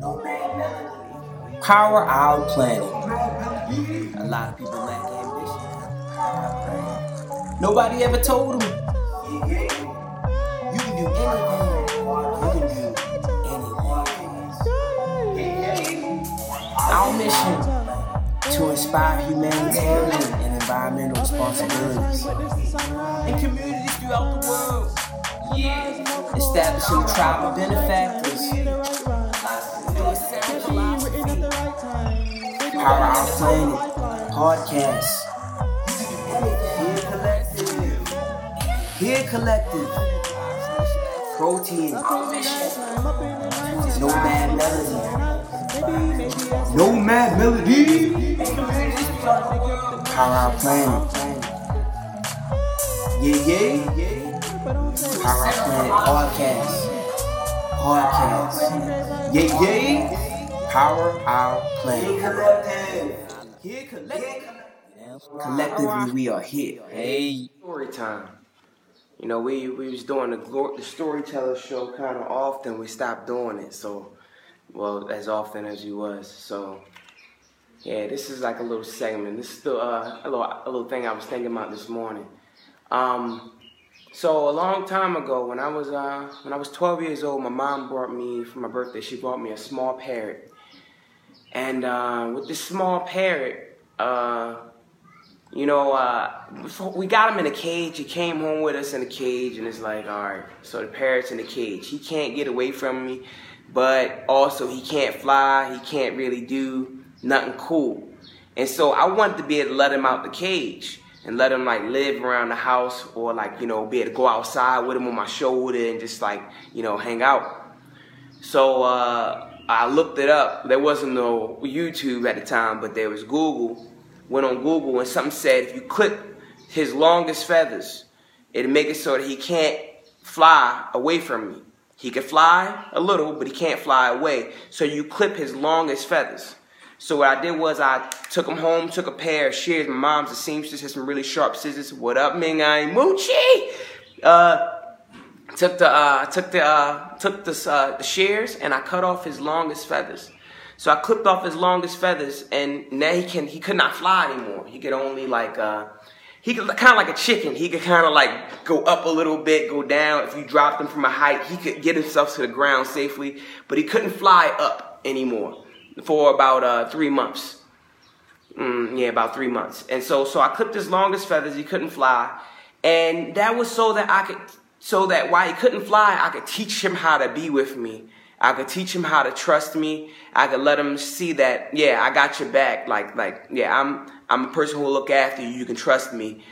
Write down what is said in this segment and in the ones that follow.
Power our planet. A lot of people lack ambition. Nobody ever told them. You can do anything. You can do anything. Our mission to inspire humanitarian and environmental responsibilities in communities throughout the world. Yeah. Establishing tribal benefactors. Power Our Planet podcast. Here collective. Here Collective. Protein. No mad melody. No mad melody. Power Our Planet. Yeah, yeah. Power Our Planet podcast. Podcast. Yeah, yeah. Power Our Planet. Here collective. Collectively, we are here. Hey. Story time. You know, we we was doing the, glor- the storyteller show kind of often. We stopped doing it, so well as often as we was. So yeah, this is like a little segment. This is the uh, a little a little thing I was thinking about this morning. Um, so a long time ago, when I was uh, when I was 12 years old, my mom brought me for my birthday. She brought me a small parrot, and uh, with this small parrot, uh, you know, uh, we got him in a cage. He came home with us in a cage, and it's like, all right, so the parrot's in the cage. He can't get away from me, but also he can't fly. He can't really do nothing cool. And so I wanted to be able to let him out the cage and let him like live around the house or like, you know, be able to go outside with him on my shoulder and just like, you know, hang out. So uh, I looked it up. There wasn't no YouTube at the time, but there was Google. Went on Google and something said if you clip his longest feathers, it'll make it so that he can't fly away from me. He can fly a little, but he can't fly away. So you clip his longest feathers. So what I did was I took him home, took a pair of shears. My mom's a seamstress, has some really sharp scissors. What up, Ming Ai Moochie? Uh, took the uh, took the uh, took uh, the shears and I cut off his longest feathers. So I clipped off his longest feathers, and now he can he could not fly anymore. He could only like uh, he could kind of like a chicken. He could kind of like go up a little bit, go down. If you dropped him from a height, he could get himself to the ground safely, but he couldn't fly up anymore for about uh, three months. Mm, yeah, about three months. And so, so I clipped his longest feathers. He couldn't fly, and that was so that I could, so that while he couldn't fly, I could teach him how to be with me. I could teach him how to trust me. I could let him see that, yeah, I got your back. Like, like, yeah, I'm, I'm a person who will look after you. You can trust me.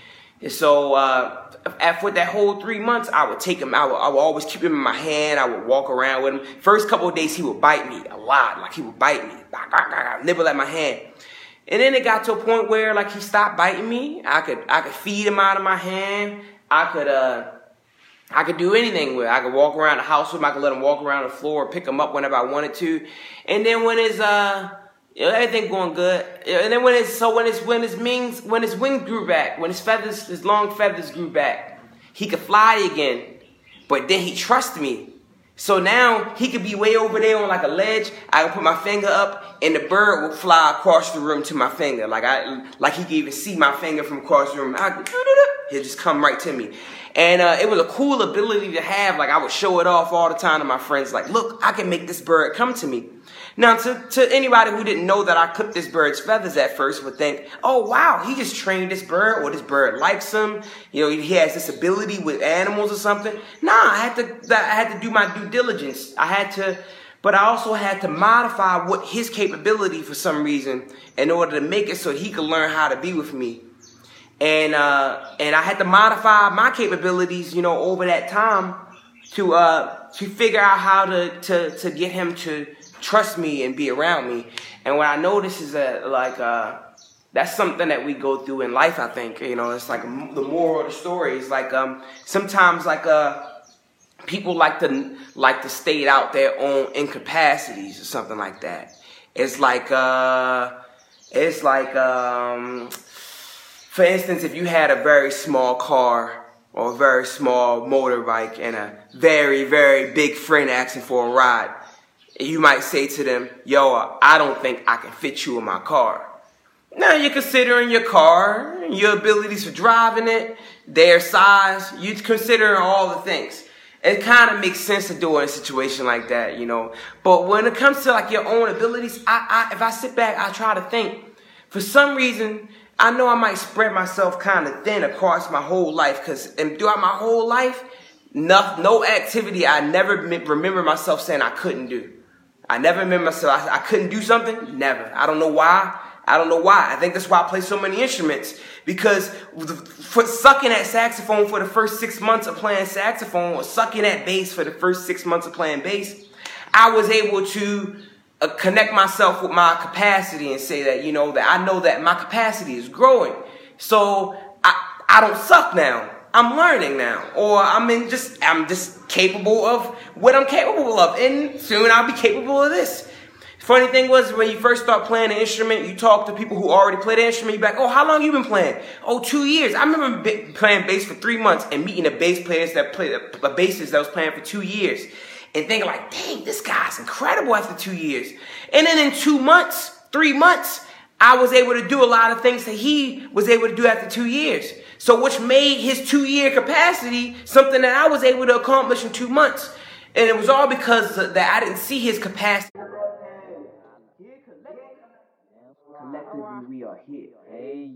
And so, uh, after that whole three months, I would take him. I would, I would always keep him in my hand. I would walk around with him. First couple of days, he would bite me a lot. Like he would bite me, nibble at my hand. And then it got to a point where like he stopped biting me. I could, I could feed him out of my hand. I could, uh, I could do anything with. I could walk around the house with him. I could let him walk around the floor, pick him up whenever I wanted to. And then when his uh, everything going good. And then when it's so when his when his wings when his wings grew back, when his feathers his long feathers grew back, he could fly again. But then he trusted me. So now he could be way over there on like a ledge. I can put my finger up, and the bird will fly across the room to my finger. Like I, like he could even see my finger from across the room. I, he'll just come right to me. And uh, it was a cool ability to have. Like I would show it off all the time to my friends. Like, look, I can make this bird come to me. Now, to, to anybody who didn't know that I clipped this bird's feathers at first would think, oh wow, he just trained this bird, or this bird likes him. You know, he has this ability with animals or something. Nah, I had to, I had to do my due diligence. I had to, but I also had to modify what his capability for some reason in order to make it so he could learn how to be with me and uh, and I had to modify my capabilities, you know, over that time to uh, to figure out how to, to to get him to trust me and be around me. And what I notice is that like uh, that's something that we go through in life. I think you know, it's like the moral of the story is like um, sometimes like uh, people like to like to state out their own incapacities or something like that. It's like uh, it's like um for instance, if you had a very small car or a very small motorbike and a very, very big friend asking for a ride, you might say to them, yo, I don't think I can fit you in my car. Now you're considering your car, your abilities for driving it, their size. You consider all the things. It kind of makes sense to do it in a situation like that, you know. But when it comes to like your own abilities, I, I if I sit back, I try to think. For some reason, I know I might spread myself kind of thin across my whole life, because and throughout my whole life, no, no activity I never remember myself saying I couldn't do. I never remember myself I, I couldn't do something. Never. I don't know why. I don't know why. I think that's why I play so many instruments because for sucking at saxophone for the first six months of playing saxophone or sucking at bass for the first six months of playing bass, I was able to Uh, connect myself with my capacity and say that, you know, that I know that my capacity is growing. So I, I don't suck now. I'm learning now, or I'm in just I'm just capable of what I'm capable of, and soon I'll be capable of this. Funny thing was when you first start playing an instrument, you talk to people who already play the instrument. You're like, "Oh, how long you been playing?" "Oh, two years." I remember b- playing bass for three months and meeting a bass players that played a, a bassist that was playing for two years, and thinking like, "Dang, this guy's incredible after two years." And then in two months, three months, I was able to do a lot of things that he was able to do after two years. So, which made his two year capacity something that I was able to accomplish in two months. And it was all because that I didn't see his capacity. Collectively, we are here. Hey.